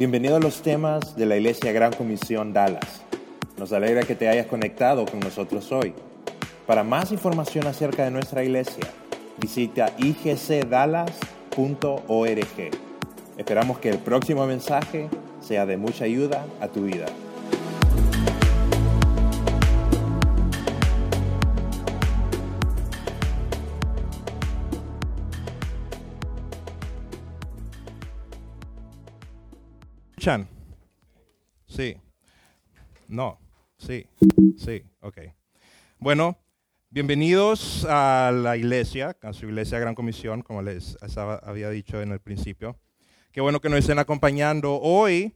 Bienvenido a los temas de la Iglesia Gran Comisión Dallas. Nos alegra que te hayas conectado con nosotros hoy. Para más información acerca de nuestra iglesia, visita igcdallas.org. Esperamos que el próximo mensaje sea de mucha ayuda a tu vida. ¿Escuchan? Sí. No. Sí. Sí. Ok. Bueno, bienvenidos a la iglesia, a su iglesia Gran Comisión, como les había dicho en el principio. Qué bueno que nos estén acompañando. Hoy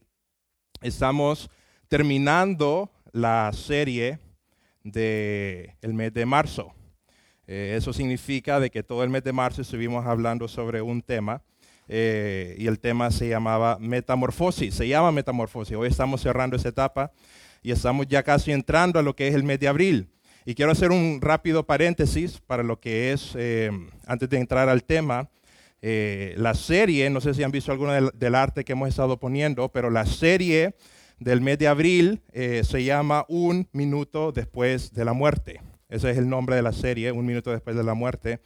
estamos terminando la serie del el mes de marzo. Eh, eso significa de que todo el mes de marzo estuvimos hablando sobre un tema eh, y el tema se llamaba metamorfosis, se llama metamorfosis. Hoy estamos cerrando esa etapa y estamos ya casi entrando a lo que es el mes de abril. Y quiero hacer un rápido paréntesis para lo que es, eh, antes de entrar al tema, eh, la serie, no sé si han visto alguno del, arte que hemos estado poniendo, pero la serie del mes de abril se llama Un minuto después de la muerte. Ese es el nombre de la serie, Un minuto después de la muerte.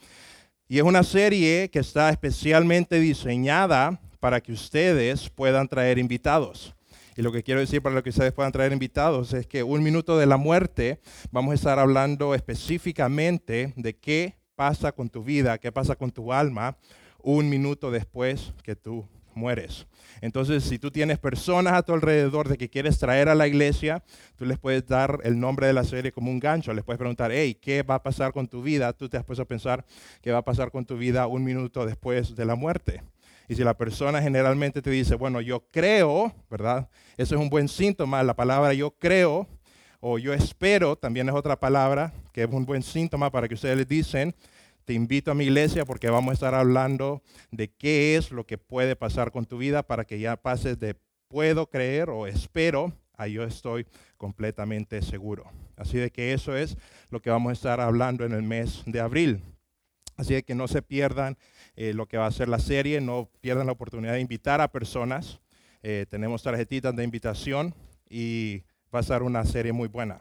Y es una serie que está especialmente diseñada para que ustedes puedan traer invitados. Y lo que quiero decir para que ustedes puedan traer invitados es que un minuto de la muerte vamos a estar hablando específicamente de qué pasa con tu vida, qué pasa con tu alma un minuto después que tú mueres. Entonces, si tú tienes personas a tu alrededor de que quieres traer a la iglesia, tú les puedes dar el nombre de la serie como un gancho. Les puedes preguntar, hey, ¿qué va a pasar con tu vida? Tú te has puesto a pensar qué va a pasar con tu vida un minuto después de la muerte. Y si la persona generalmente te dice, bueno, yo creo, ¿verdad? Eso es un buen síntoma. La palabra yo creo o yo espero también es otra palabra que es un buen síntoma para que ustedes les dicen, te invito a mi iglesia porque vamos a estar hablando de qué es lo que puede pasar con tu vida para que ya pases de puedo creer o espero a yo estoy completamente seguro. Así de que eso es lo que vamos a estar hablando en el mes de abril. Así de que no se pierdan eh, lo que va a ser la serie, no pierdan la oportunidad de invitar a personas. Eh, tenemos tarjetitas de invitación y va a ser una serie muy buena.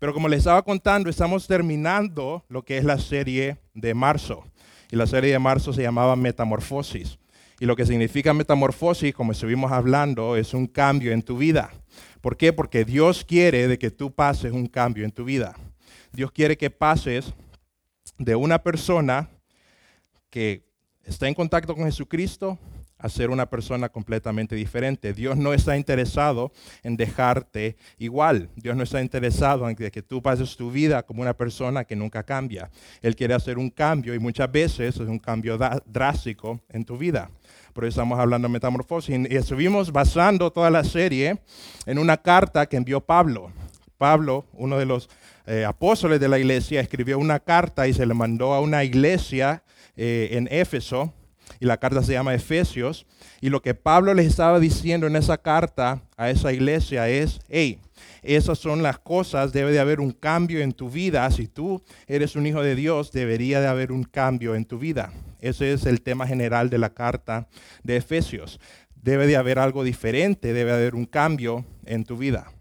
Pero como les estaba contando, estamos terminando lo que es la serie de marzo. Y la serie de marzo se llamaba Metamorfosis. Y lo que significa metamorfosis, como estuvimos hablando, es un cambio en tu vida. ¿Por qué? Porque Dios quiere de que tú pases un cambio en tu vida. Dios quiere que pases de una persona que está en contacto con Jesucristo a ser una persona completamente diferente. Dios no está interesado en dejarte igual. Dios no está interesado en que, tú pases tu vida como una persona que nunca cambia. Él quiere hacer un cambio y muchas veces es un cambio drástico en tu vida. Por eso estamos hablando de metamorfosis. Y estuvimos basando toda la serie en una carta que envió Pablo. Pablo, uno de los eh, apóstoles de la iglesia, escribió una carta y se le mandó a una iglesia eh, en Éfeso y la carta se llama Efesios. Y lo que Pablo les estaba diciendo en esa carta a esa iglesia es, hey, esas son las cosas, debe de haber un cambio en tu vida. Si tú eres un hijo de Dios, debería de haber un cambio en tu vida. Ese es el tema general de la carta de Efesios. Debe de haber algo diferente, debe de haber un cambio en tu vida.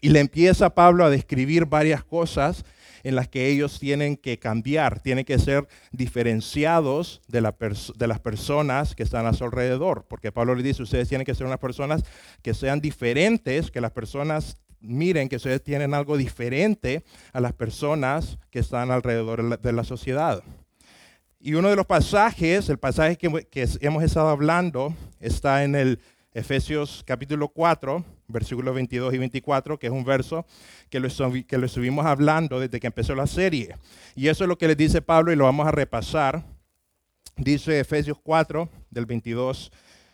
Y le empieza Pablo a describir varias cosas en las que ellos tienen que cambiar, tienen que ser diferenciados de, las personas que están a su alrededor. Porque Pablo le dice, ustedes tienen que ser unas personas que sean diferentes, que las personas miren que ustedes tienen algo diferente a las personas que están alrededor de la sociedad. Y uno de los pasajes, el pasaje que hemos estado hablando, está en el Efesios capítulo 4, versículos 22 y 24, que es un verso que lo, que lo estuvimos hablando desde que empezó la serie. Y eso es lo que le dice Pablo y lo vamos a repasar. Dice Efesios 4, del 22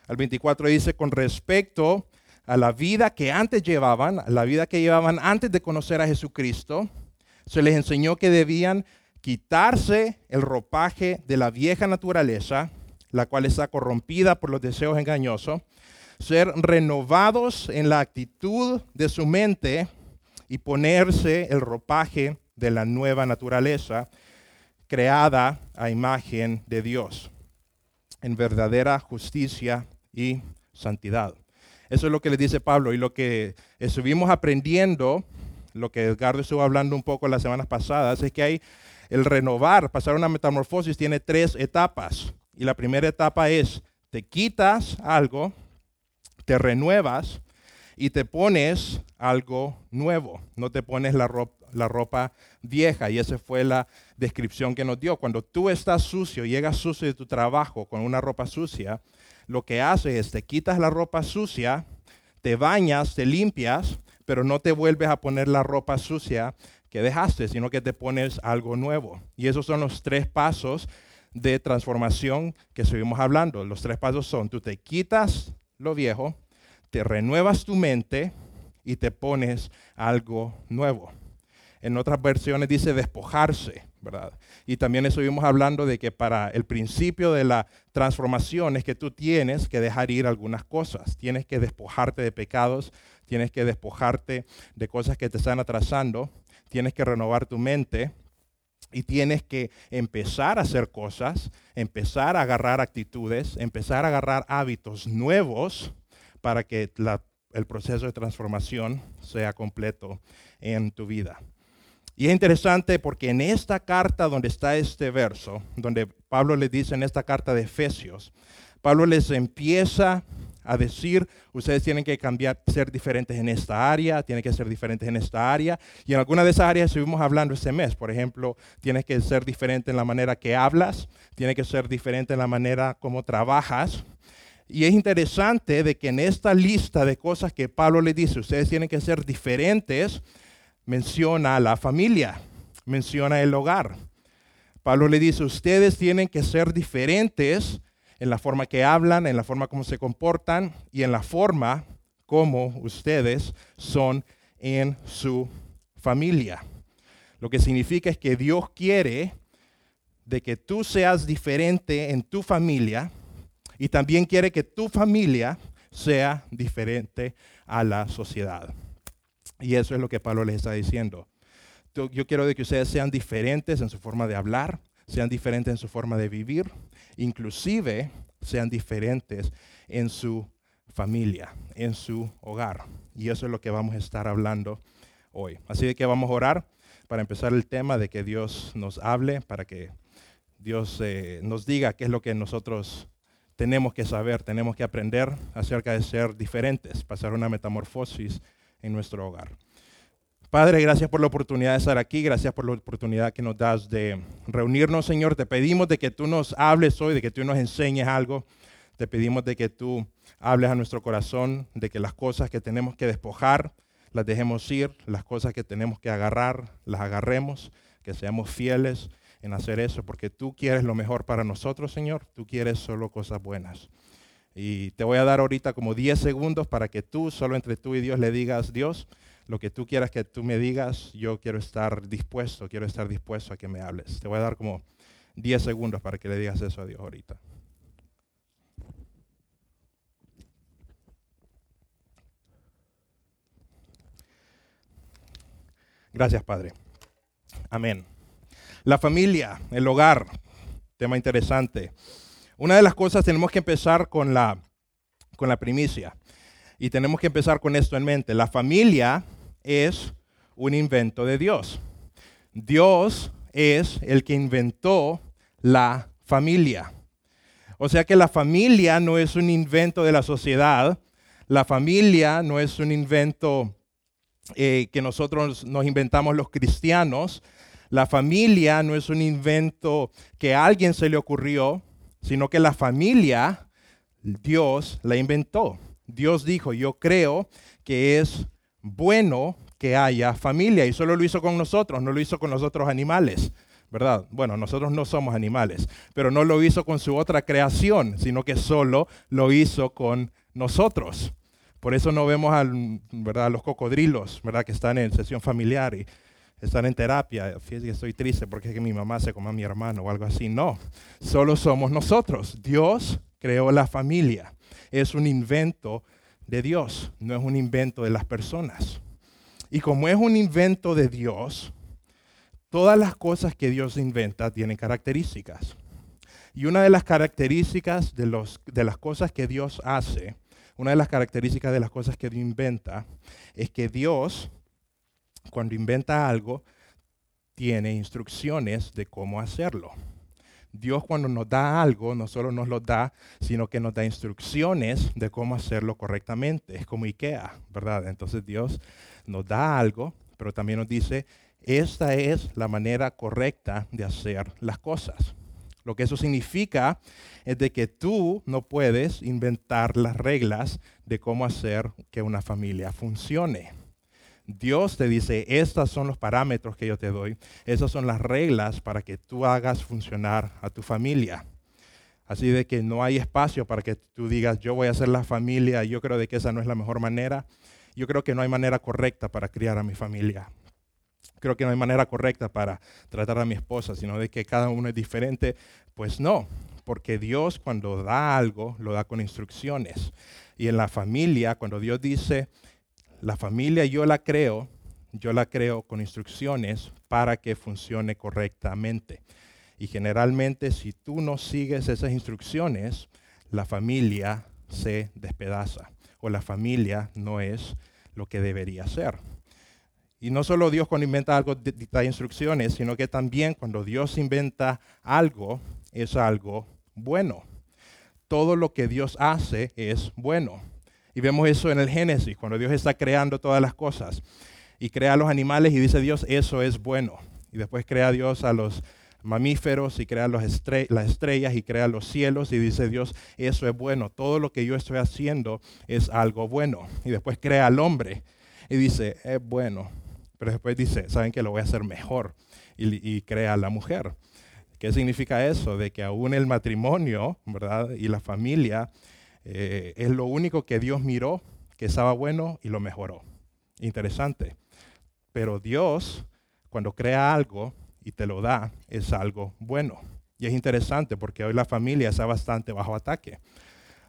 al 24, dice, con respecto a la vida que antes llevaban, la vida que llevaban antes de conocer a Jesucristo, se les enseñó que debían quitarse el ropaje de la vieja naturaleza, la cual está corrompida por los deseos engañosos, ser renovados en la actitud de su mente y ponerse el ropaje de la nueva naturaleza creada a imagen de Dios en verdadera justicia y santidad. Eso es lo que le dice Pablo y lo que estuvimos aprendiendo, lo que Edgardo estuvo hablando un poco las semanas pasadas, es que hay el renovar, pasar una metamorfosis tiene tres etapas. Y la primera etapa es, te quitas algo, te renuevas y te pones algo nuevo. No te pones la ropa, la ropa vieja. Y esa fue la descripción que nos dio. Cuando tú estás sucio, llegas sucio de tu trabajo con una ropa sucia, lo que hace es te quitas la ropa sucia, te bañas, te limpias, pero no te vuelves a poner la ropa sucia que dejaste, sino que te pones algo nuevo. Y esos son los tres pasos de transformación que seguimos hablando. Los tres pasos son, tú te quitas lo viejo, te renuevas tu mente y te pones algo nuevo. En otras versiones dice despojarse, ¿verdad? Y también estuvimos hablando de que para el principio de la transformación es que tú tienes que dejar ir algunas cosas. Tienes que despojarte de pecados, tienes que despojarte de cosas que te están atrasando, tienes que renovar tu mente y tienes que empezar a hacer cosas, empezar a agarrar actitudes, empezar a agarrar hábitos nuevos para que el proceso de transformación sea completo en tu vida. Y es interesante porque en esta carta donde está este verso, donde Pablo le dice en esta carta de Efesios, Pablo les empieza a decir, ustedes tienen que cambiar, ser diferentes en esta área, tienen que ser diferentes en esta área. Y en alguna de esas áreas estuvimos hablando este mes. Por ejemplo, tienes que ser diferente en la manera que hablas, tiene que ser diferente en la manera como trabajas. Y es interesante de que en esta lista de cosas que Pablo le dice, ustedes tienen que ser diferentes, menciona a la familia, menciona el hogar. Pablo le dice, ustedes tienen que ser diferentes en la forma que hablan, en la forma como se comportan y en la forma como ustedes son en su familia. Lo que significa es que Dios quiere de que tú seas diferente en tu familia y también quiere que tu familia sea diferente a la sociedad. Y eso es lo que Pablo les está diciendo. Yo quiero de que ustedes sean diferentes en su forma de hablar, sean diferentes en su forma de vivir, inclusive sean diferentes en su familia, en su hogar. Y eso es lo que vamos a estar hablando hoy. Así que vamos a orar para empezar el tema de que Dios nos hable, para que Dios eh, nos diga qué es lo que nosotros tenemos que saber, tenemos que aprender acerca de ser diferentes, pasar una metamorfosis en nuestro hogar. Padre, gracias por la oportunidad de estar aquí, gracias por la oportunidad que nos das de reunirnos, Señor. Te pedimos de que tú nos hables hoy, de que tú nos enseñes algo. Te pedimos de que tú hables a nuestro corazón, de que las cosas que tenemos que despojar, las dejemos ir, las cosas que tenemos que agarrar, las agarremos, que seamos fieles en hacer eso, porque tú quieres lo mejor para nosotros, Señor. Tú quieres solo cosas buenas. Y te voy a dar ahorita como 10 segundos para que tú, solo entre tú y Dios, le digas, Dios, lo que tú quieras que tú me digas, yo quiero estar dispuesto, quiero estar dispuesto a que me hables. Te voy a dar como 10 segundos para que le digas eso a Dios ahorita. Gracias, Padre. Amén. La familia, el hogar, tema interesante. Una de las cosas tenemos que empezar con la, con la primicia. Y tenemos que empezar con esto en mente. La familia es un invento de Dios. Dios es el que inventó la familia. O sea que la familia no es un invento de la sociedad, la familia no es un invento eh, que nosotros nos inventamos los cristianos, la familia no es un invento que a alguien se le ocurrió, sino que la familia Dios la inventó. Dios dijo, yo creo que es bueno que haya familia y solo lo hizo con nosotros, no lo hizo con los otros animales. ¿verdad? Bueno, nosotros no somos animales, pero no lo hizo con su otra creación, sino que solo lo hizo con nosotros. Por eso no vemos a los cocodrilos, ¿verdad? Que están en sesión familiar y están en terapia. Estoy triste porque es que mi mamá se come a mi hermano o algo así. No, solo somos nosotros. Dios creó la familia. Es un invento de Dios, no es un invento de las personas. Y como es un invento de Dios, todas las cosas que Dios inventa tienen características. Y una de las características de, los, de las cosas que Dios hace, una de las características de las cosas que Dios inventa es que Dios, cuando inventa algo, tiene instrucciones de cómo hacerlo. Dios cuando nos da algo, no solo nos lo da, sino que nos da instrucciones de cómo hacerlo correctamente. Es como IKEA, ¿verdad? Entonces Dios nos da algo, pero también nos dice, esta es la manera correcta de hacer las cosas. Lo que eso significa es de que tú no puedes inventar las reglas de cómo hacer que una familia funcione. Dios te dice, estos son los parámetros que yo te doy, esas son las reglas para que tú hagas funcionar a tu familia. Así de que no hay espacio para que tú digas, yo voy a hacer la familia, yo creo de que esa no es la mejor manera. Yo creo que no hay manera correcta para criar a mi familia. Creo que no hay manera correcta para tratar a mi esposa, sino de que cada uno es diferente. Pues no, porque Dios cuando da algo, lo da con instrucciones. Y en la familia, cuando Dios dice, la familia yo la creo, yo la creo con instrucciones para que funcione correctamente. Y generalmente si tú no sigues esas instrucciones, la familia se despedaza o la familia no es lo que debería ser. Y no solo Dios cuando inventa algo da instrucciones, sino que también cuando Dios inventa algo es algo bueno. Todo lo que Dios hace es bueno. Y vemos eso en el Génesis, cuando Dios está creando todas las cosas. Y crea a los animales y dice Dios, eso es bueno. Y después crea Dios a los mamíferos y crea las estrellas y crea los cielos y dice Dios, eso es bueno. Todo lo que yo estoy haciendo es algo bueno. Y después crea al hombre y dice, es bueno. Pero después dice, ¿saben que lo voy a hacer mejor? Y, y crea a la mujer. ¿Qué significa eso? De que aún el matrimonio, ¿verdad? Y la familia eh, es lo único que Dios miró, que estaba bueno y lo mejoró. Interesante. Pero Dios, cuando crea algo y te lo da, es algo bueno. Y es interesante porque hoy la familia está bastante bajo ataque.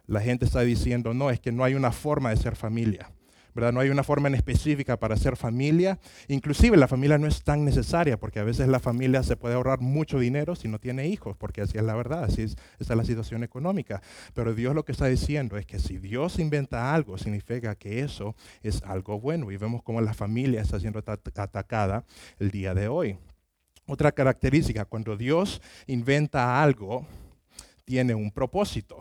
La gente está diciendo, no, es que no hay una forma de ser familia. No hay una forma en específica para hacer familia. Inclusive la familia no es tan necesaria porque a veces la familia se puede ahorrar mucho dinero si no tiene hijos, porque así es la verdad, así es la situación económica. Pero Dios lo que está diciendo es que si Dios inventa algo, significa que eso es algo bueno. Y vemos cómo la familia está siendo atacada el día de hoy. Otra característica, cuando Dios inventa algo, tiene un propósito.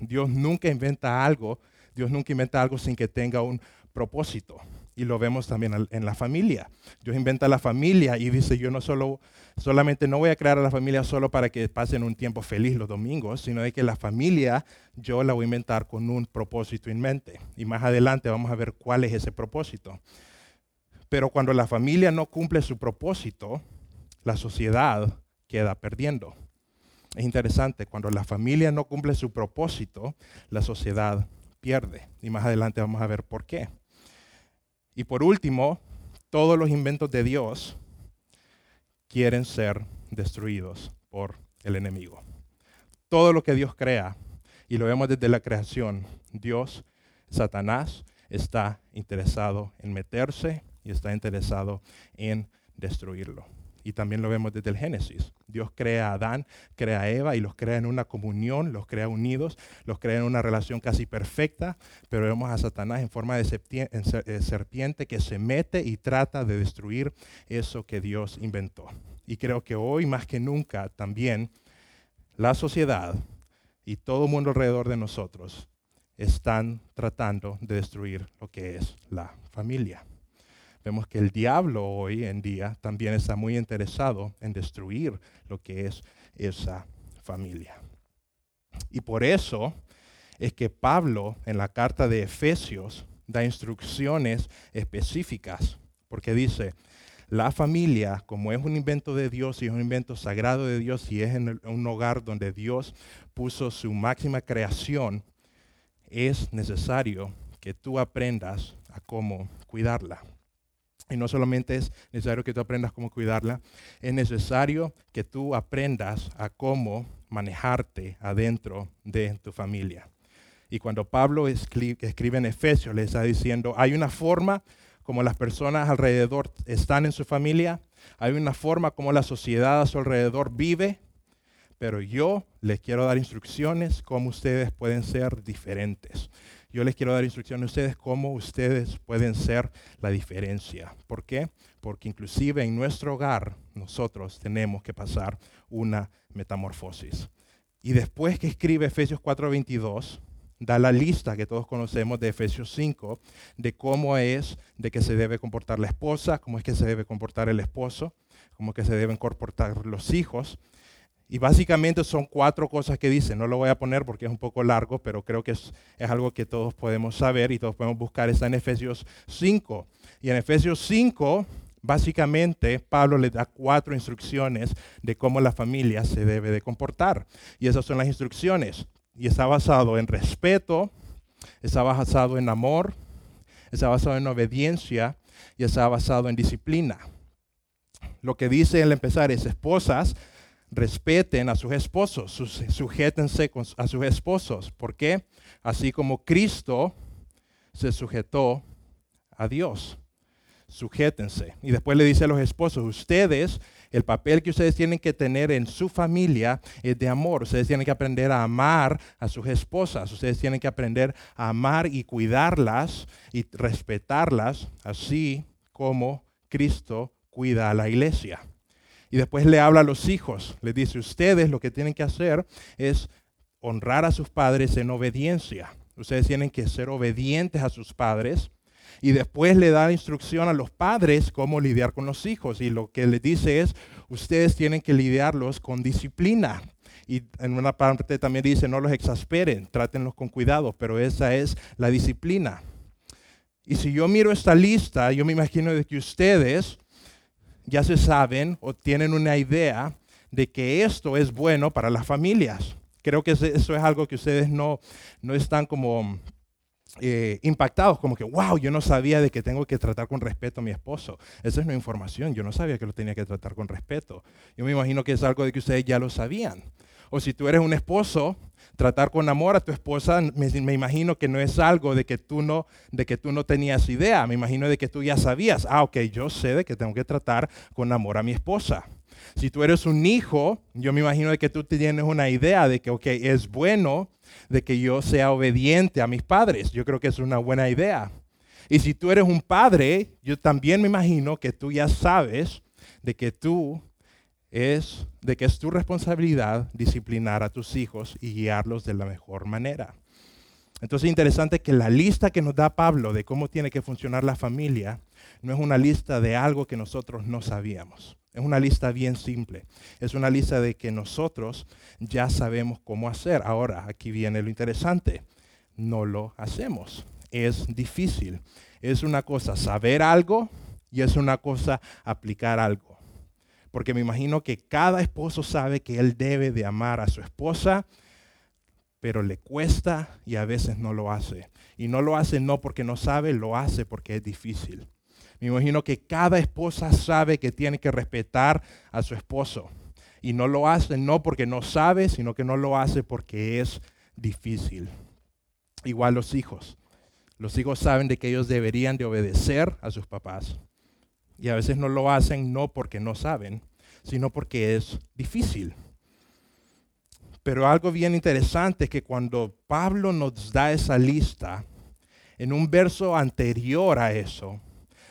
Dios nunca inventa algo, Dios nunca inventa algo sin que tenga un propósito. Y lo vemos también en la familia. Dios inventa la familia y dice, yo no solo, solamente no voy a crear a la familia solo para que pasen un tiempo feliz los domingos, sino de que la familia yo la voy a inventar con un propósito en mente. Y más adelante vamos a ver cuál es ese propósito. Pero cuando la familia no cumple su propósito, la sociedad queda perdiendo. Es interesante, cuando la familia no cumple su propósito, la sociedad pierde. Y más adelante vamos a ver por qué. Y por último, todos los inventos de Dios quieren ser destruidos por el enemigo. Todo lo que Dios crea, y lo vemos desde la creación, Dios, Satanás, está interesado en meterse y está interesado en destruirlo. Y también lo vemos desde el Génesis. Dios crea a Adán, crea a Eva y los crea en una comunión, los crea unidos, los crea en una relación casi perfecta, pero vemos a Satanás en forma de eh, serpiente que se mete y trata de destruir eso que Dios inventó. Y creo que hoy más que nunca también la sociedad y todo el mundo alrededor de nosotros están tratando de destruir lo que es la familia. Vemos que el diablo hoy en día también está muy interesado en destruir lo que es esa familia. Y por eso es que Pablo en la carta de Efesios da instrucciones específicas, porque dice, la familia, como es un invento de Dios y es un invento sagrado de Dios y es en un hogar donde Dios puso su máxima creación, es necesario que tú aprendas a cómo cuidarla. Y no solamente es necesario que tú aprendas cómo cuidarla, es necesario que tú aprendas a cómo manejarte adentro de tu familia. Y cuando Pablo escribe en Efesios, le está diciendo, hay una forma como las personas alrededor están en su familia, hay una forma como la sociedad a su alrededor vive, pero yo les quiero dar instrucciones cómo ustedes pueden ser diferentes. Yo les quiero dar instrucción a ustedes cómo ustedes pueden ser la diferencia. ¿Por qué? Porque inclusive en nuestro hogar nosotros tenemos que pasar una metamorfosis. Y después que escribe Efesios 4:22, da la lista que todos conocemos de Efesios 5 de cómo es de que se debe comportar la esposa, cómo es que se debe comportar el esposo, cómo es que se deben comportar los hijos. Y básicamente son cuatro cosas que dice. No lo voy a poner porque es un poco largo, pero creo que es, algo que todos podemos saber y todos podemos buscar. Está en Efesios 5. Y en Efesios 5, básicamente, Pablo le da cuatro instrucciones de cómo la familia se debe de comportar. Y esas son las instrucciones. Y está basado en respeto, está basado en amor, está basado en obediencia y está basado en disciplina. Lo que dice al empezar es, esposas, respeten a sus esposos, sujétense a sus esposos. ¿Por qué? Así como Cristo se sujetó a Dios. Sujétense. Y después le dice a los esposos, ustedes, el papel que ustedes tienen que tener en su familia es de amor. Ustedes tienen que aprender a amar a sus esposas. Ustedes tienen que aprender a amar y cuidarlas y respetarlas, así como Cristo cuida a la iglesia. Y después le habla a los hijos, les dice, ustedes lo que tienen que hacer es honrar a sus padres en obediencia. Ustedes tienen que ser obedientes a sus padres. Y después le da instrucción a los padres cómo lidiar con los hijos. Y lo que les dice es, ustedes tienen que lidiarlos con disciplina. Y en una parte también dice, no los exasperen, trátenlos con cuidado, pero esa es la disciplina. Y si yo miro esta lista, yo me imagino de que ustedes ya se saben o tienen una idea de que esto es bueno para las familias. Creo que eso es algo que ustedes no, no están como eh, impactados, como que, wow, yo no sabía de que tengo que tratar con respeto a mi esposo. Esa es una información, yo no sabía que lo tenía que tratar con respeto. Yo me imagino que es algo de que ustedes ya lo sabían. O si tú eres un esposo, tratar con amor a tu esposa, me, imagino que no es algo de que, tú no, de que tú no tenías idea. Me imagino de que tú ya sabías, ah, ok, yo sé de que tengo que tratar con amor a mi esposa. Si tú eres un hijo, yo me imagino de que tú tienes una idea de que, ok, es bueno de que yo sea obediente a mis padres. Yo creo que es una buena idea. Y si tú eres un padre, yo también me imagino que tú ya sabes de que tú es de que es tu responsabilidad disciplinar a tus hijos y guiarlos de la mejor manera. Entonces es interesante que la lista que nos da Pablo de cómo tiene que funcionar la familia no es una lista de algo que nosotros no sabíamos. Es una lista bien simple. Es una lista de que nosotros ya sabemos cómo hacer. Ahora, aquí viene lo interesante. No lo hacemos. Es difícil. Es una cosa saber algo y es una cosa aplicar algo. Porque me imagino que cada esposo sabe que él debe de amar a su esposa, pero le cuesta y a veces no lo hace. Y no lo hace no porque no sabe, lo hace porque es difícil. Me imagino que cada esposa sabe que tiene que respetar a su esposo. Y no lo hace no porque no sabe, sino que no lo hace porque es difícil. Igual los hijos. Los hijos saben de que ellos deberían de obedecer a sus papás. Y a veces no lo hacen no porque no saben, sino porque es difícil. Pero algo bien interesante es que cuando Pablo nos da esa lista, en un verso anterior a eso,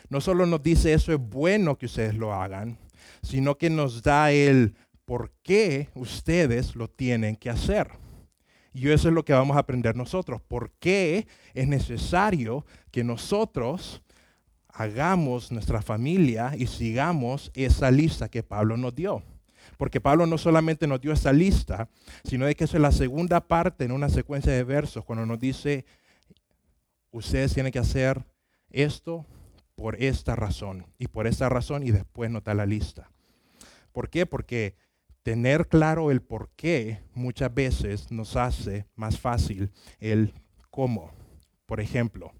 no solo nos dice eso es bueno que ustedes lo hagan, sino que nos da el por qué ustedes lo tienen que hacer. Y eso es lo que vamos a aprender nosotros. ¿Por qué es necesario que nosotros hagamos nuestra familia y sigamos esa lista que Pablo nos dio. Porque Pablo no solamente nos dio esa lista, sino de que es la segunda parte en una secuencia de versos cuando nos dice, ustedes tienen que hacer esto por esta razón y por esta razón y después nos da la lista. ¿Por qué? Porque tener claro el por qué muchas veces nos hace más fácil el cómo. Por ejemplo,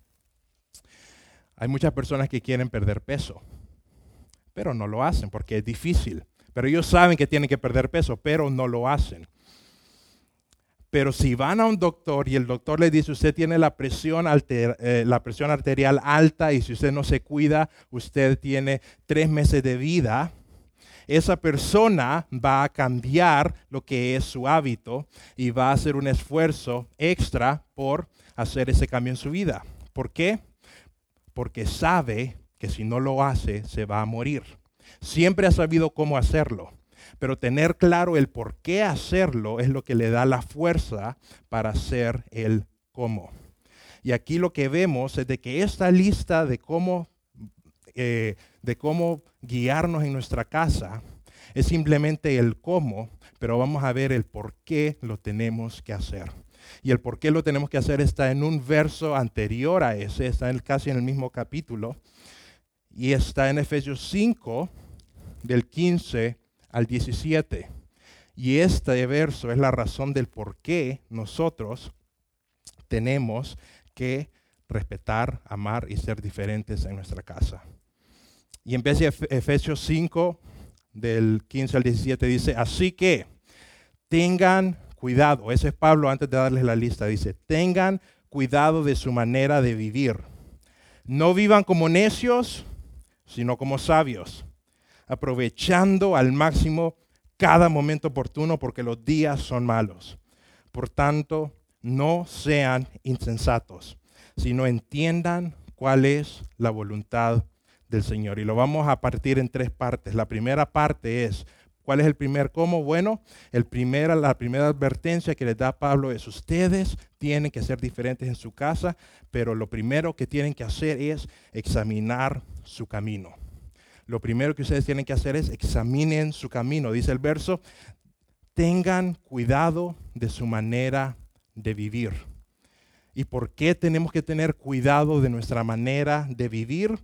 hay muchas personas que quieren perder peso, pero no lo hacen porque es difícil. Pero ellos saben que tienen que perder peso, pero no lo hacen. Pero si van a un doctor y el doctor le dice, usted tiene la presión, eh, la presión arterial alta y si usted no se cuida, usted tiene tres meses de vida, esa persona va a cambiar lo que es su hábito y va a hacer un esfuerzo extra por hacer ese cambio en su vida. ¿Por qué? Porque sabe que si no lo hace, se va a morir. Siempre ha sabido cómo hacerlo, pero tener claro el por qué hacerlo es lo que le da la fuerza para hacer el cómo. Y aquí lo que vemos es de que esta lista de cómo, eh, de cómo guiarnos en nuestra casa es simplemente el cómo, pero vamos a ver el por qué lo tenemos que hacer. Y el por qué lo tenemos que hacer está en un verso anterior a ese, está en, casi en el mismo capítulo, y está en Efesios 5, del 15 al 17. Y este verso es la razón del por qué nosotros tenemos que respetar, amar y ser diferentes en nuestra casa. Y empieza Efesios 5, del 15 al 17, dice, así que tengan cuidado, ese es Pablo antes de darles la lista, dice, tengan cuidado de su manera de vivir. No vivan como necios, sino como sabios, aprovechando al máximo cada momento oportuno porque los días son malos. Por tanto, no sean insensatos, sino entiendan cuál es la voluntad del Señor. Y lo vamos a partir en tres partes. La primera parte es, ¿cuál es el primer cómo? Bueno, el la primera advertencia que les da Pablo es, ustedes tienen que ser diferentes en su casa, pero lo primero que tienen que hacer es examinar su camino. Lo primero que ustedes tienen que hacer es examinen su camino. Dice el verso, tengan cuidado de su manera de vivir. ¿Y por qué tenemos que tener cuidado de nuestra manera de vivir?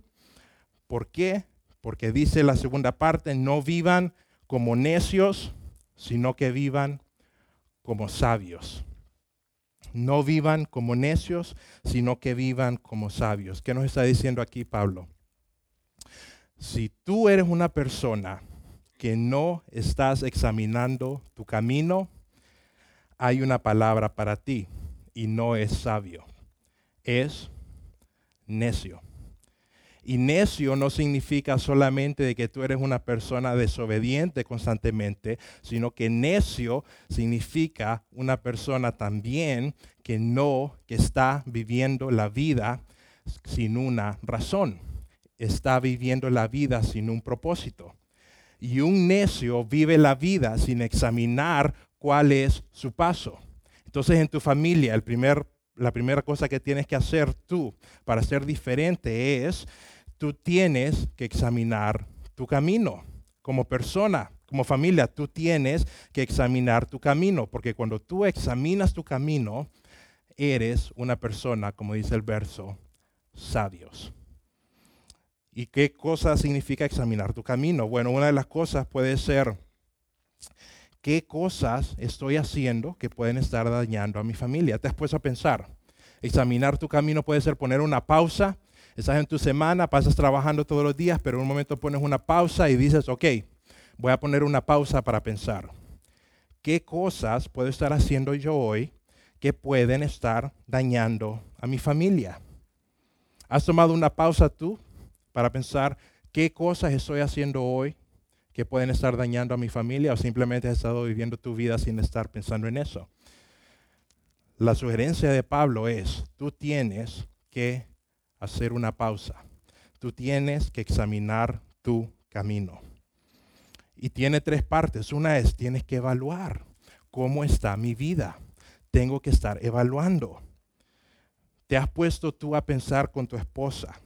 ¿Por qué? Porque dice la segunda parte, no vivan como necios, sino que vivan como sabios. No vivan como necios, sino que vivan como sabios. ¿Qué nos está diciendo aquí Pablo? Si tú eres una persona que no estás examinando tu camino, hay una palabra para ti y no es sabio, es necio. Y necio no significa solamente de que tú eres una persona desobediente constantemente, sino que necio significa una persona también que no, que está viviendo la vida sin una razón, está viviendo la vida sin un propósito. Y un necio vive la vida sin examinar cuál es su paso. Entonces en tu familia, el primer, la primera cosa que tienes que hacer tú para ser diferente es, tú tienes que examinar tu camino como persona. Como familia, tú tienes que examinar tu camino, porque cuando tú examinas tu camino, eres una persona, como dice el verso, sabios. ¿Y qué cosa significa examinar tu camino? Bueno, una de las cosas puede ser qué cosas estoy haciendo que pueden estar dañando a mi familia. Te has puesto a pensar. Examinar tu camino puede ser poner una pausa. Estás en tu semana, pasas trabajando todos los días, pero en un momento pones una pausa y dices, ok, voy a poner una pausa para pensar. ¿Qué cosas puedo estar haciendo yo hoy que pueden estar dañando a mi familia? ¿Has tomado una pausa tú para pensar qué cosas estoy haciendo hoy que pueden estar dañando a mi familia o simplemente has estado viviendo tu vida sin estar pensando en eso. La sugerencia de Pablo es, tú tienes que hacer una pausa. Tú tienes que examinar tu camino. Y tiene tres partes. Una es, tienes que evaluar cómo está mi vida. Tengo que estar evaluando. ¿Te has puesto tú a pensar con tu esposa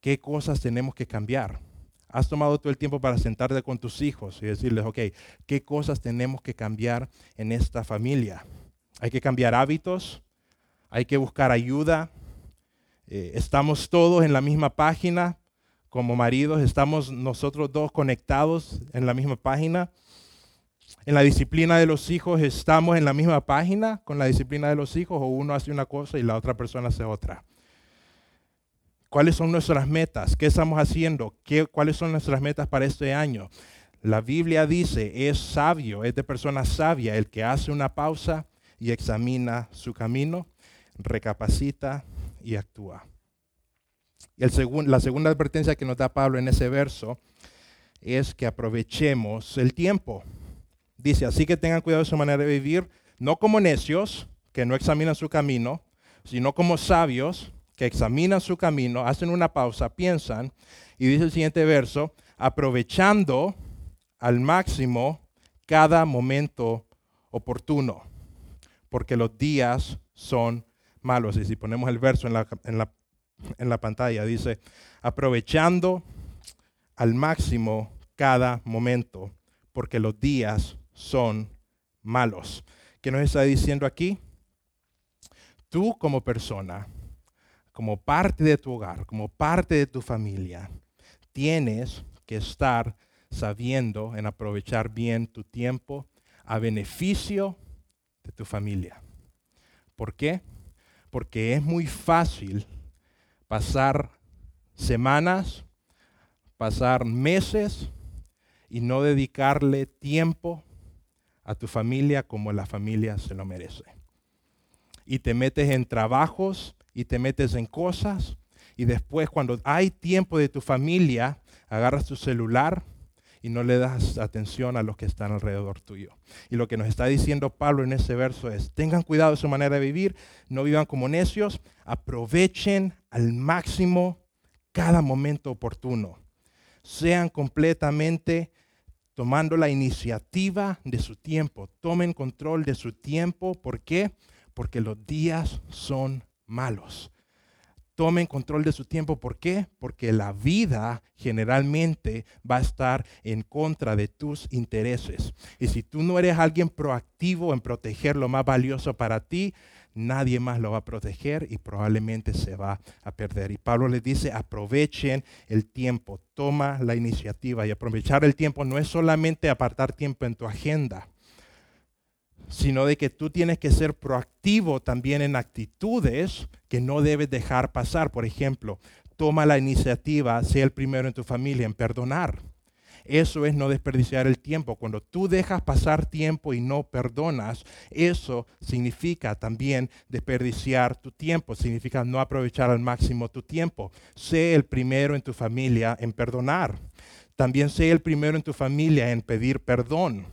qué cosas tenemos que cambiar? Has tomado todo el tiempo para sentarte con tus hijos y decirles, ok, ¿qué cosas tenemos que cambiar en esta familia? Hay que cambiar hábitos, hay que buscar ayuda. Eh, estamos todos en la misma página como maridos, estamos nosotros dos conectados en la misma página. En la disciplina de los hijos estamos en la misma página con la disciplina de los hijos o uno hace una cosa y la otra persona hace otra. ¿Cuáles son nuestras metas? ¿Qué estamos haciendo? ¿Qué, ¿Cuáles son nuestras metas para este año? La Biblia dice, es sabio, es de persona sabia el que hace una pausa y examina su camino, recapacita y actúa. La segunda advertencia que nos da Pablo en ese verso es que aprovechemos el tiempo. Dice, así que tengan cuidado de su manera de vivir, no como necios, que no examinan su camino, sino como sabios que examinan su camino, hacen una pausa, piensan, y dice el siguiente verso, aprovechando al máximo cada momento oportuno, porque los días son malos. Y si ponemos el verso en la, en la, en la pantalla, dice, aprovechando al máximo cada momento, porque los días son malos. ¿Qué nos está diciendo aquí? Tú como persona, como parte de tu hogar, como parte de tu familia, tienes que estar sabiendo en aprovechar bien tu tiempo a beneficio de tu familia. ¿Por qué? Porque es muy fácil pasar semanas, pasar meses y no dedicarle tiempo a tu familia como la familia se lo merece. Y te metes en trabajos y te metes en cosas y después cuando hay tiempo de tu familia, agarras tu celular y no le das atención a los que están alrededor tuyo. Y lo que nos está diciendo Pablo en ese verso es, tengan cuidado de su manera de vivir, no vivan como necios, aprovechen al máximo cada momento oportuno. Sean completamente tomando la iniciativa de su tiempo. Tomen control de su tiempo. ¿Por qué? Porque los días son malos tomen control de su tiempo. ¿Por qué? Porque la vida generalmente va a estar en contra de tus intereses. Y si tú no eres alguien proactivo en proteger lo más valioso para ti, nadie más lo va a proteger y probablemente se va a perder. Y Pablo les dice, aprovechen el tiempo, toma la iniciativa. Y aprovechar el tiempo no es solamente apartar tiempo en tu agenda sino de que tú tienes que ser proactivo también en actitudes que no debes dejar pasar. Por ejemplo, toma la iniciativa, sea el primero en tu familia en perdonar. Eso es no desperdiciar el tiempo. Cuando tú dejas pasar tiempo y no perdonas, eso significa también desperdiciar tu tiempo, significa no aprovechar al máximo tu tiempo. Sé el primero en tu familia en perdonar. También sé el primero en tu familia en pedir perdón.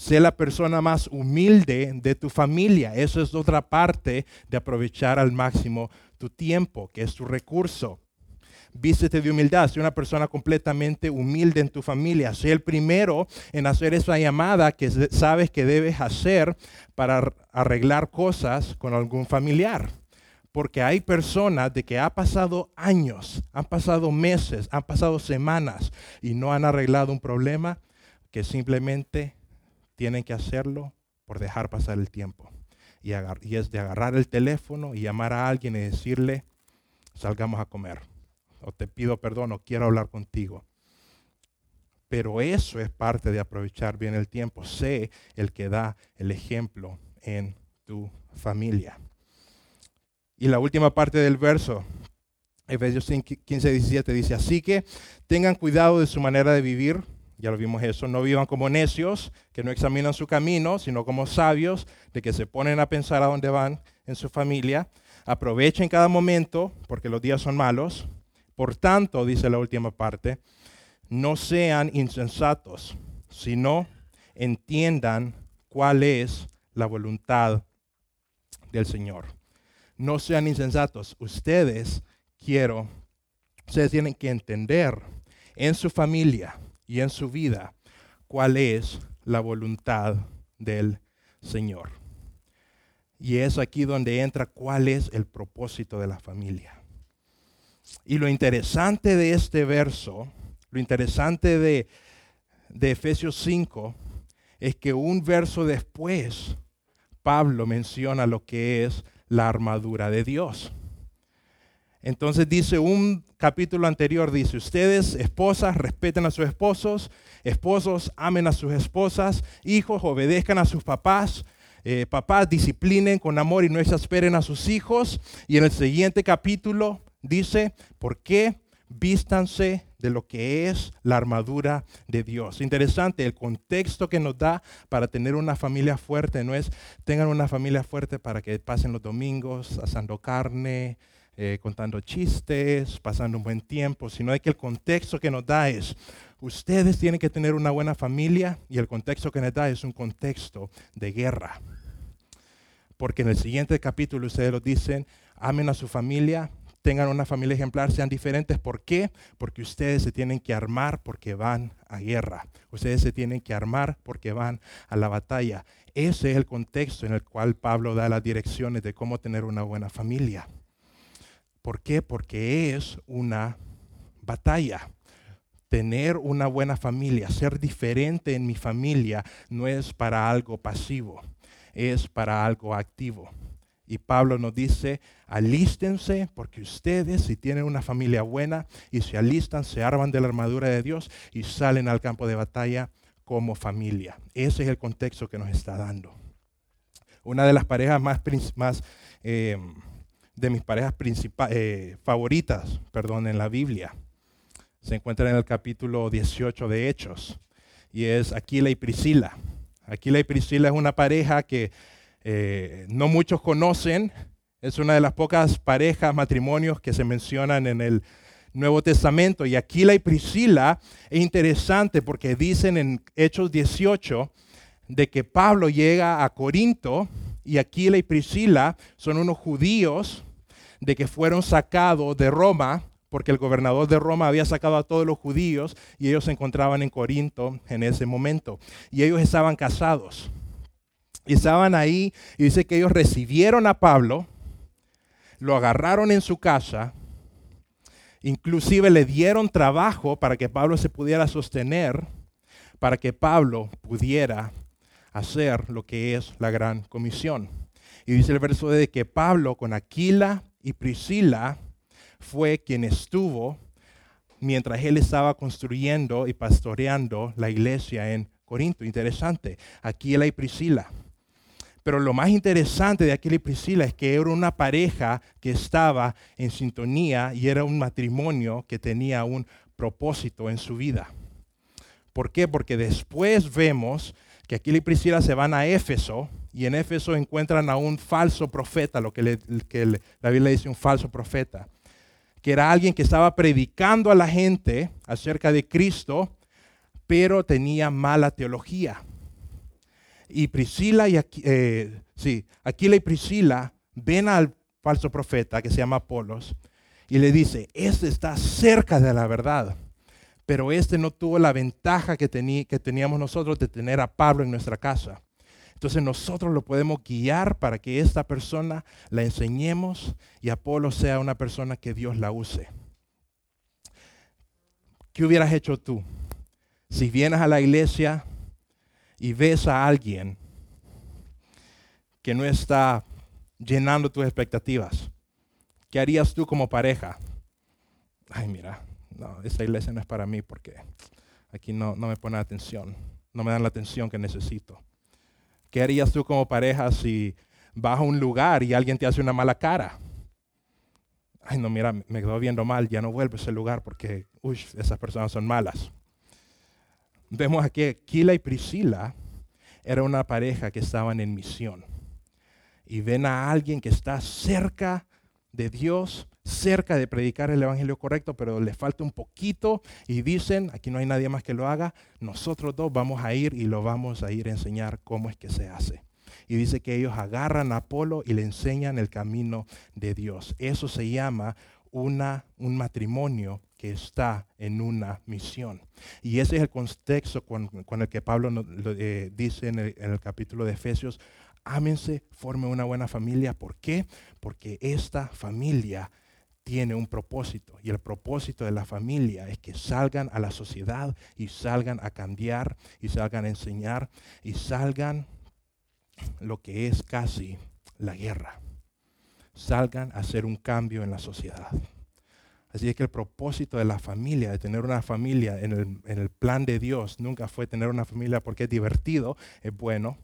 Sé la persona más humilde de tu familia. Eso es otra parte de aprovechar al máximo tu tiempo, que es tu recurso. Vístete de humildad, sé una persona completamente humilde en tu familia. Sé el primero en hacer esa llamada que sabes que debes hacer para arreglar cosas con algún familiar. Porque hay personas de que ha pasado años, han pasado meses, han pasado semanas y no han arreglado un problema que simplemente tienen que hacerlo por dejar pasar el tiempo. Y, es de agarrar el teléfono y llamar a alguien y decirle, salgamos a comer. O te pido perdón o quiero hablar contigo. Pero eso es parte de aprovechar bien el tiempo. Sé el que da el ejemplo en tu familia. Y la última parte del verso, Efesios 15, 17, dice, así que tengan cuidado de su manera de vivir ya lo vimos eso, no vivan como necios, que no examinan su camino, sino como sabios, de que se ponen a pensar a dónde van en su familia. Aprovechen cada momento, porque los días son malos. Por tanto, dice la última parte, no sean insensatos, sino entiendan cuál es la voluntad del Señor. No sean insensatos. Ustedes quiero, ustedes tienen que entender en su familia, y en su vida cuál es la voluntad del Señor. Y es aquí donde entra cuál es el propósito de la familia. Y lo interesante de este verso, lo interesante de, de Efesios 5, es que un verso después, Pablo menciona lo que es la armadura de Dios. Entonces dice un capítulo anterior, dice, ustedes, esposas, respeten a sus esposos, esposos, amen a sus esposas, hijos, obedezcan a sus papás, eh, papás, disciplinen con amor y no exasperen a sus hijos. Y en el siguiente capítulo dice, ¿por qué? Vístanse de lo que es la armadura de Dios. Interesante, el contexto que nos da para tener una familia fuerte no es tengan una familia fuerte para que pasen los domingos asando carne, eh, contando chistes, pasando un buen tiempo, sino de que el contexto que nos da es, ustedes tienen que tener una buena familia y el contexto que nos da es un contexto de guerra. porque en el siguiente capítulo ustedes lo dicen, amen a su familia, tengan una familia ejemplar, sean diferentes. ¿Por qué? Porque ustedes se tienen que armar porque van a guerra. Ustedes se tienen que armar porque van a la batalla. Ese es el contexto en el cual Pablo da las direcciones de cómo tener una buena familia. ¿Por qué? Porque es una batalla. Tener una buena familia, ser diferente en mi familia, no es para algo pasivo, es para algo activo. Y Pablo nos dice, alístense porque ustedes si tienen una familia buena y se alistan, se arman de la armadura de Dios y salen al campo de batalla como familia. Ese es el contexto que nos está dando. Una de las parejas más, más eh, de mis parejas eh, favoritas, perdón, en la Biblia, se encuentra en el capítulo 18 de Hechos y es Aquila y Priscila. Aquila y Priscila es una pareja que eh, no muchos conocen. Es una de las pocas parejas, matrimonios que se mencionan en el Nuevo Testamento. Y Aquila y Priscila es interesante porque dicen en Hechos 18 de que Pablo llega a Corinto y Aquila y Priscila son unos judíos de que fueron sacados de Roma porque el gobernador de Roma había sacado a todos los judíos y ellos se encontraban en Corinto en ese momento. Y ellos estaban casados. Y estaban ahí y dice que ellos recibieron a Pablo, lo agarraron en su casa, inclusive le dieron trabajo para que Pablo se pudiera sostener, para que Pablo pudiera hacer lo que es la gran comisión. Y dice el verso de que Pablo con Aquila y Priscila fue quien estuvo mientras él estaba construyendo y pastoreando la iglesia en Corinto. Interesante, Aquila y Priscila. Pero lo más interesante de Aquila y Priscila es que era una pareja que estaba en sintonía y era un matrimonio que tenía un propósito en su vida. ¿Por qué? Porque después vemos que Aquila y Priscila se van a Éfeso y en Éfeso encuentran a un falso profeta, lo que, la Biblia dice un falso profeta, que era alguien que estaba predicando a la gente acerca de Cristo, pero tenía mala teología. Y Priscila y eh, sí, Aquila y Priscila ven al falso profeta que se llama Apolos y le dice, este está cerca de la verdad, pero este no tuvo la ventaja que, que teníamos nosotros de tener a Pablo en nuestra casa. Entonces nosotros lo podemos guiar para que esta persona la enseñemos y Apolo sea una persona que Dios la use. ¿Qué hubieras hecho tú? Si vienes a la iglesia y ves a alguien que no está llenando tus expectativas, ¿qué harías tú como pareja? Ay, mira, no, esta iglesia no es para mí porque aquí no, no me pone atención, no me dan la atención que necesito. ¿Qué harías tú como pareja si vas a un lugar y alguien te hace una mala cara? Ay, no, mira, me quedo viendo mal, ya no vuelvo a ese lugar porque, uy, esas personas son malas vemos aquí Aquila y Priscila era una pareja que estaban en misión. Y ven a alguien que está cerca de Dios, cerca de predicar el evangelio correcto, pero le falta un poquito y dicen, aquí no hay nadie más que lo haga, nosotros dos vamos a ir y lo vamos a ir a enseñar cómo es que se hace. Y dice que ellos agarran a Apolo y le enseñan el camino de Dios. Eso se llama una, un matrimonio que está en una misión. Y ese es el contexto con, el que Pablo eh, dice en el, capítulo de Efesios, ámense, formen una buena familia. ¿Por qué? Porque esta familia tiene un propósito y el propósito de la familia es que salgan a la sociedad y salgan a cambiar y salgan a enseñar y salgan lo que es casi la guerra. Salgan a hacer un cambio en la sociedad. Así es que el propósito de la familia, de tener una familia en el, plan de Dios, nunca fue tener una familia porque es divertido, es bueno,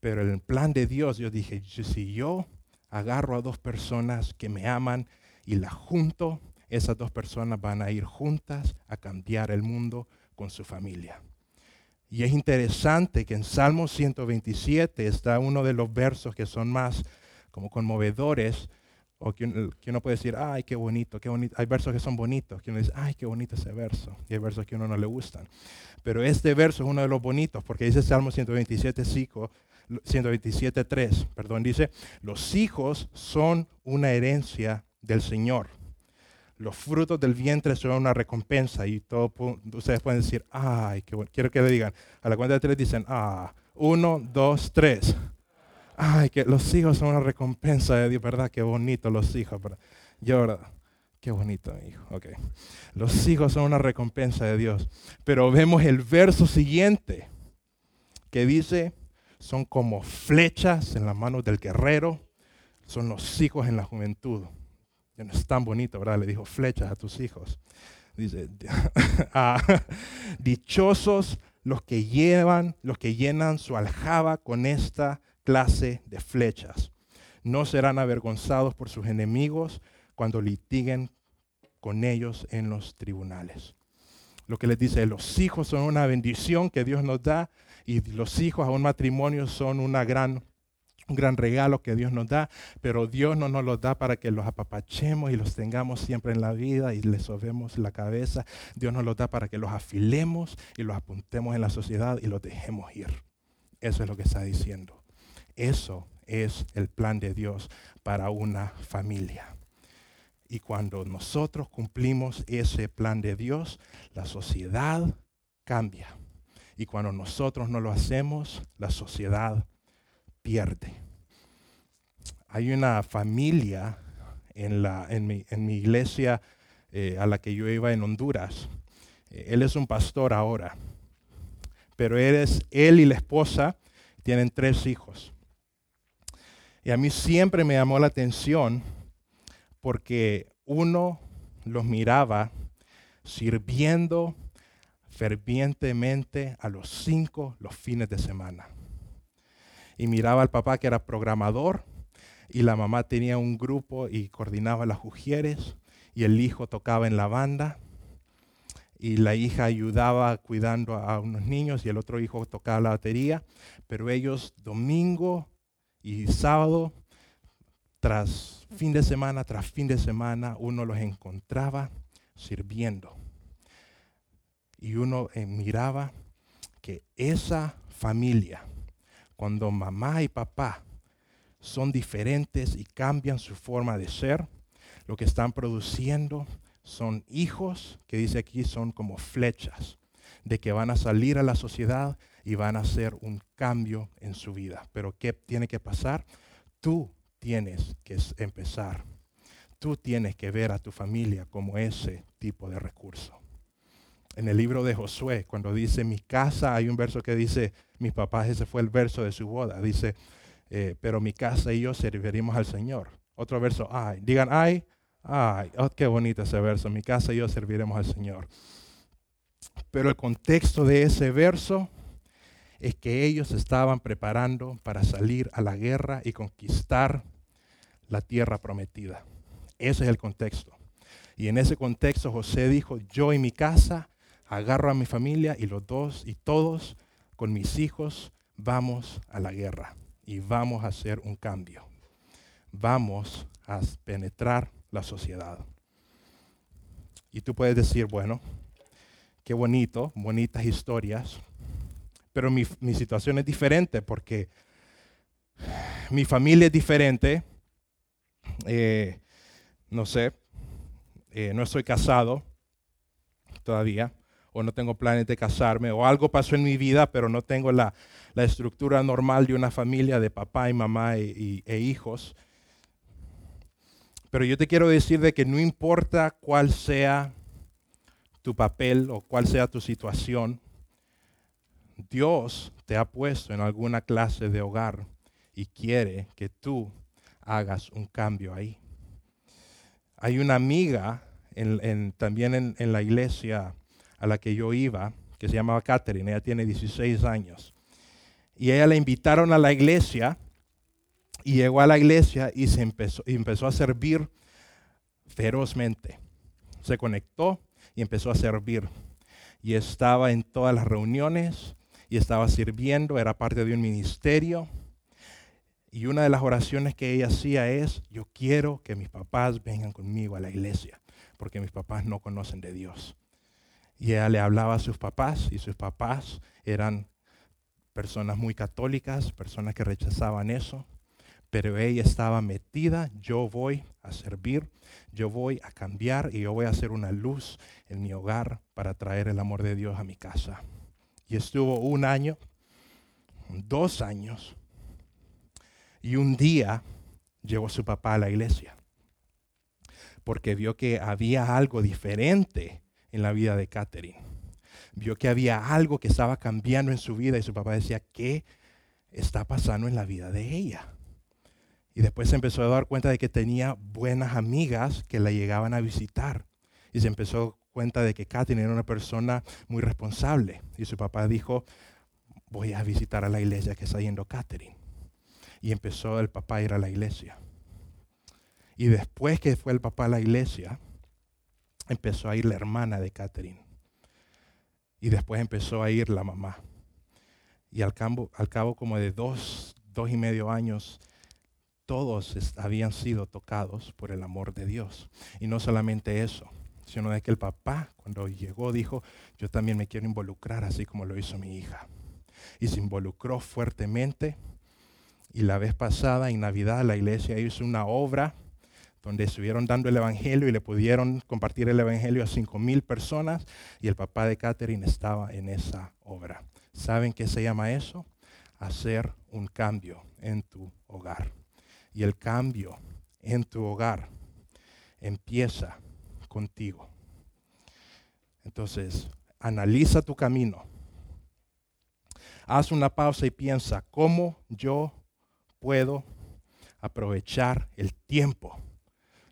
pero en el plan de Dios yo dije, si yo agarro a dos personas que me aman y las junto, esas dos personas van a ir juntas a cambiar el mundo con su familia. Y es interesante que en Salmo 127 está uno de los versos que son más como conmovedores, o que uno, puede decir, ay, qué bonito, qué bonito. Hay versos que son bonitos, que uno dice, ay, qué bonito ese verso. Y hay versos que a uno no le gustan. Pero este verso es uno de los bonitos, porque dice Salmo 127, 5, 127.3, perdón, dice, los hijos son una herencia del Señor. Los frutos del vientre son una recompensa y todo, ustedes pueden decir, ay, qué bueno. Quiero que le digan, a la cuenta de tres dicen, ah, uno, dos, tres. Ay, que los hijos son una recompensa de Dios, ¿verdad? Qué bonito los hijos, ¿verdad? Yo, ¿verdad? Qué bonito, hijo. Ok. Los hijos son una recompensa de Dios. Pero vemos el verso siguiente que dice, son como flechas en las manos del guerrero, son los hijos en la juventud. No es tan bonito, ¿verdad? Le dijo flechas a tus hijos. Dice, ah, dichosos los que llevan, los que llenan su aljaba con esta clase de flechas. No serán avergonzados por sus enemigos cuando litiguen con ellos en los tribunales. Lo que les dice, los hijos son una bendición que Dios nos da y los hijos a un matrimonio son una gran, un gran regalo que Dios nos da, pero Dios no nos los da para que los apapachemos y los tengamos siempre en la vida y les sobemos la cabeza. Dios nos los da para que los afilemos y los apuntemos en la sociedad y los dejemos ir. Eso es lo que está diciendo. Eso es el plan de Dios para una familia. Y cuando nosotros cumplimos ese plan de Dios, la sociedad cambia. Y cuando nosotros no lo hacemos, la sociedad pierde. Hay una familia en, la, en, mi, iglesia eh, a la que yo iba en Honduras. Eh, él es un pastor ahora, pero él, es, él y la esposa tienen tres hijos. Y a mí siempre me llamó la atención porque uno los miraba sirviendo fervientemente a los cinco los fines de semana. Y miraba al papá que era programador y la mamá tenía un grupo y coordinaba las mujeres y el hijo tocaba en la banda y la hija ayudaba cuidando a unos niños y el otro hijo tocaba la batería, pero ellos domingo y sábado, tras fin de semana, tras fin de semana, uno los encontraba sirviendo. Y uno eh, miraba que esa familia, cuando mamá y papá son diferentes y cambian su forma de ser, lo que están produciendo son hijos que dice aquí son como flechas, de que van a salir a la sociedad y van a hacer un cambio en su vida. Pero ¿qué tiene que pasar? Tú tienes que empezar. Tú tienes que ver a tu familia como ese tipo de recurso. En el libro de Josué, cuando dice mi casa, hay un verso que dice, mis papás, ese fue el verso de su boda. Dice, eh, pero mi casa y yo serviremos al Señor. Otro verso, ay, digan, ay, ay, oh, qué bonito ese verso, mi casa y yo serviremos al Señor. Pero el contexto de ese verso es que ellos estaban preparando para salir a la guerra y conquistar la tierra prometida. Ese es el contexto. Y en ese contexto José dijo, yo y mi casa agarro a mi familia y los dos y todos con mis hijos vamos a la guerra y vamos a hacer un cambio. Vamos a penetrar la sociedad. Y tú puedes decir, bueno, qué bonito, bonitas historias, pero mi, situación es diferente porque mi familia es diferente. Eh, no sé, eh, no estoy casado todavía, o no tengo planes de casarme, o algo pasó en mi vida, pero no tengo la, estructura normal de una familia de papá y mamá e hijos. Pero yo te quiero decir de que no importa cuál sea tu papel o cuál sea tu situación, Dios te ha puesto en alguna clase de hogar y quiere que tú hagas un cambio ahí. Hay una amiga también en, la iglesia a la que yo iba, que se llamaba Catherine, ella tiene 16 años. Y ella la invitaron a la iglesia y llegó a la iglesia y se empezó, y empezó a servir ferozmente. Se conectó y empezó a servir. Y estaba en todas las reuniones, y estaba sirviendo, era parte de un ministerio. Y una de las oraciones que ella hacía es, yo quiero que mis papás vengan conmigo a la iglesia, porque mis papás no conocen de Dios. Y ella le hablaba a sus papás y sus papás eran personas muy católicas, personas que rechazaban eso, pero ella estaba metida, yo voy a servir, yo voy a cambiar y yo voy a hacer una luz en mi hogar para traer el amor de Dios a mi casa. Y estuvo un año, dos años, y un día llegó su papá a la iglesia, porque vio que había algo diferente en la vida de Catherine vio que había algo que estaba cambiando en su vida y su papá decía, ¿qué está pasando en la vida de ella? Y después se empezó a dar cuenta de que tenía buenas amigas que la llegaban a visitar. Y se empezó a dar cuenta de que Katherine era una persona muy responsable. Y su papá dijo, voy a visitar a la iglesia que está yendo Katherine. Y empezó el papá a ir a la iglesia. Y después que fue el papá a la iglesia, empezó a ir la hermana de Katherine. Y después empezó a ir la mamá. Y al cabo, al cabo como de dos, dos y medio años, todos habían sido tocados por el amor de Dios. Y no solamente eso, sino de que el papá cuando llegó dijo, yo también me quiero involucrar así como lo hizo mi hija. Y se involucró fuertemente. Y la vez pasada, en Navidad, la iglesia hizo una obra donde estuvieron dando el Evangelio y le pudieron compartir el Evangelio a cinco mil personas y el papá de Catherine estaba en esa obra. ¿Saben qué se llama eso? Hacer un cambio en tu hogar. Y el cambio en tu hogar empieza contigo. Entonces, analiza tu camino. Haz una pausa y piensa, ¿cómo yo puedo aprovechar el tiempo?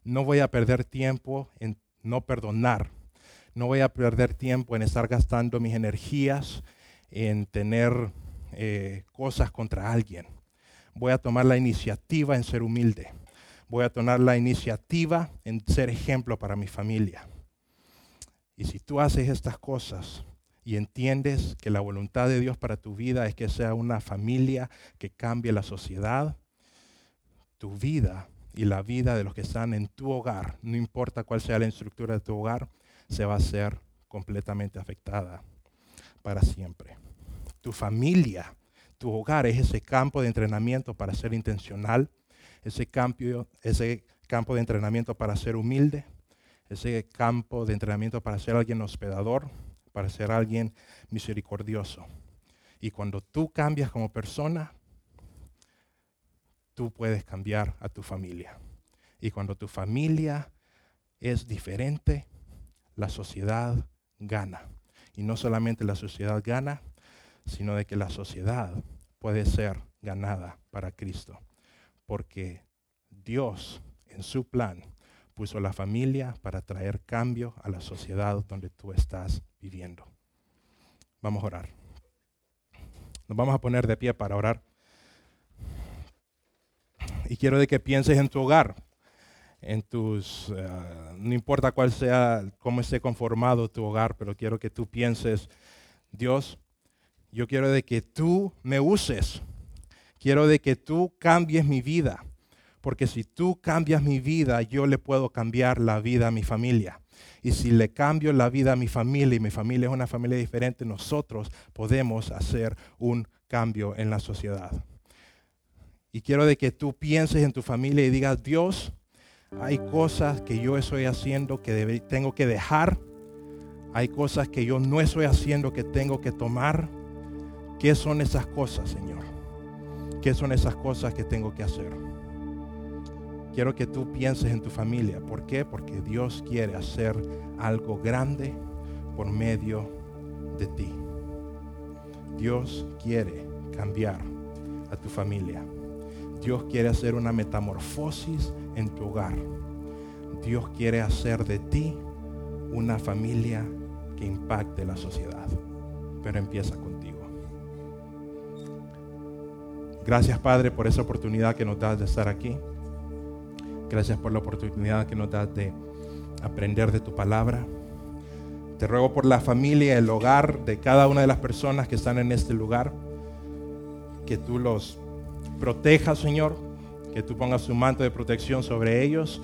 No voy a perder tiempo en no perdonar. No voy a perder tiempo en estar gastando mis energías en tener eh, cosas contra alguien. Voy a tomar la iniciativa en ser humilde. Voy a tomar la iniciativa en ser ejemplo para mi familia. Y si tú haces estas cosas y entiendes que la voluntad de Dios para tu vida es que sea una familia que cambie la sociedad, tu vida y la vida de los que están en tu hogar, no importa cuál sea la estructura de tu hogar, se va a ser completamente afectada para siempre. Tu familia, tu hogar es ese campo de entrenamiento para ser intencional, ese campo, ese campo de entrenamiento para ser humilde, ese campo de entrenamiento para ser alguien hospedador, para ser alguien misericordioso. Y cuando tú cambias como persona, tú puedes cambiar a tu familia. Y cuando tu familia es diferente, la sociedad gana. Y no solamente la sociedad gana, sino de que la sociedad puede ser ganada para Cristo. Porque Dios en su plan puso la familia para traer cambio a la sociedad donde tú estás viviendo. Vamos a orar. Nos vamos a poner de pie para orar. Y quiero de que pienses en tu hogar, en tus, eh, no importa cuál sea, cómo esté conformado tu hogar, pero quiero que tú pienses, Dios, yo quiero de que tú me uses, quiero de que tú cambies mi vida, porque si tú cambias mi vida, yo le puedo cambiar la vida a mi familia. Y si le cambio la vida a mi familia y mi familia es una familia diferente, nosotros podemos hacer un cambio en la sociedad. Y quiero de que tú pienses en tu familia y digas, Dios, hay cosas que yo estoy haciendo que tengo que dejar. Hay cosas que yo no estoy haciendo que tengo que tomar. ¿Qué son esas cosas, Señor? ¿Qué son esas cosas que tengo que hacer? Quiero que tú pienses en tu familia. ¿Por qué? Porque Dios quiere hacer algo grande por medio de ti. Dios quiere cambiar a tu familia. Dios quiere hacer una metamorfosis en tu hogar. Dios quiere hacer de ti una familia que impacte la sociedad. Pero empieza contigo. Gracias Padre por esa oportunidad que nos das de estar aquí. Gracias por la oportunidad que nos das de aprender de tu palabra. Te ruego por la familia, el hogar de cada una de las personas que están en este lugar, que tú los proteja, Señor, que tú pongas su manto de protección sobre ellos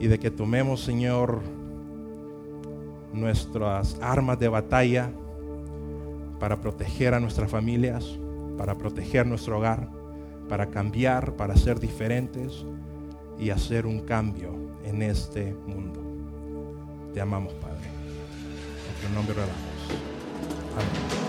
y de que tomemos, Señor, nuestras armas de batalla para proteger a nuestras familias, para proteger nuestro hogar, para cambiar, para ser diferentes y hacer un cambio en este mundo. Te amamos, Padre. En tu nombre oramos.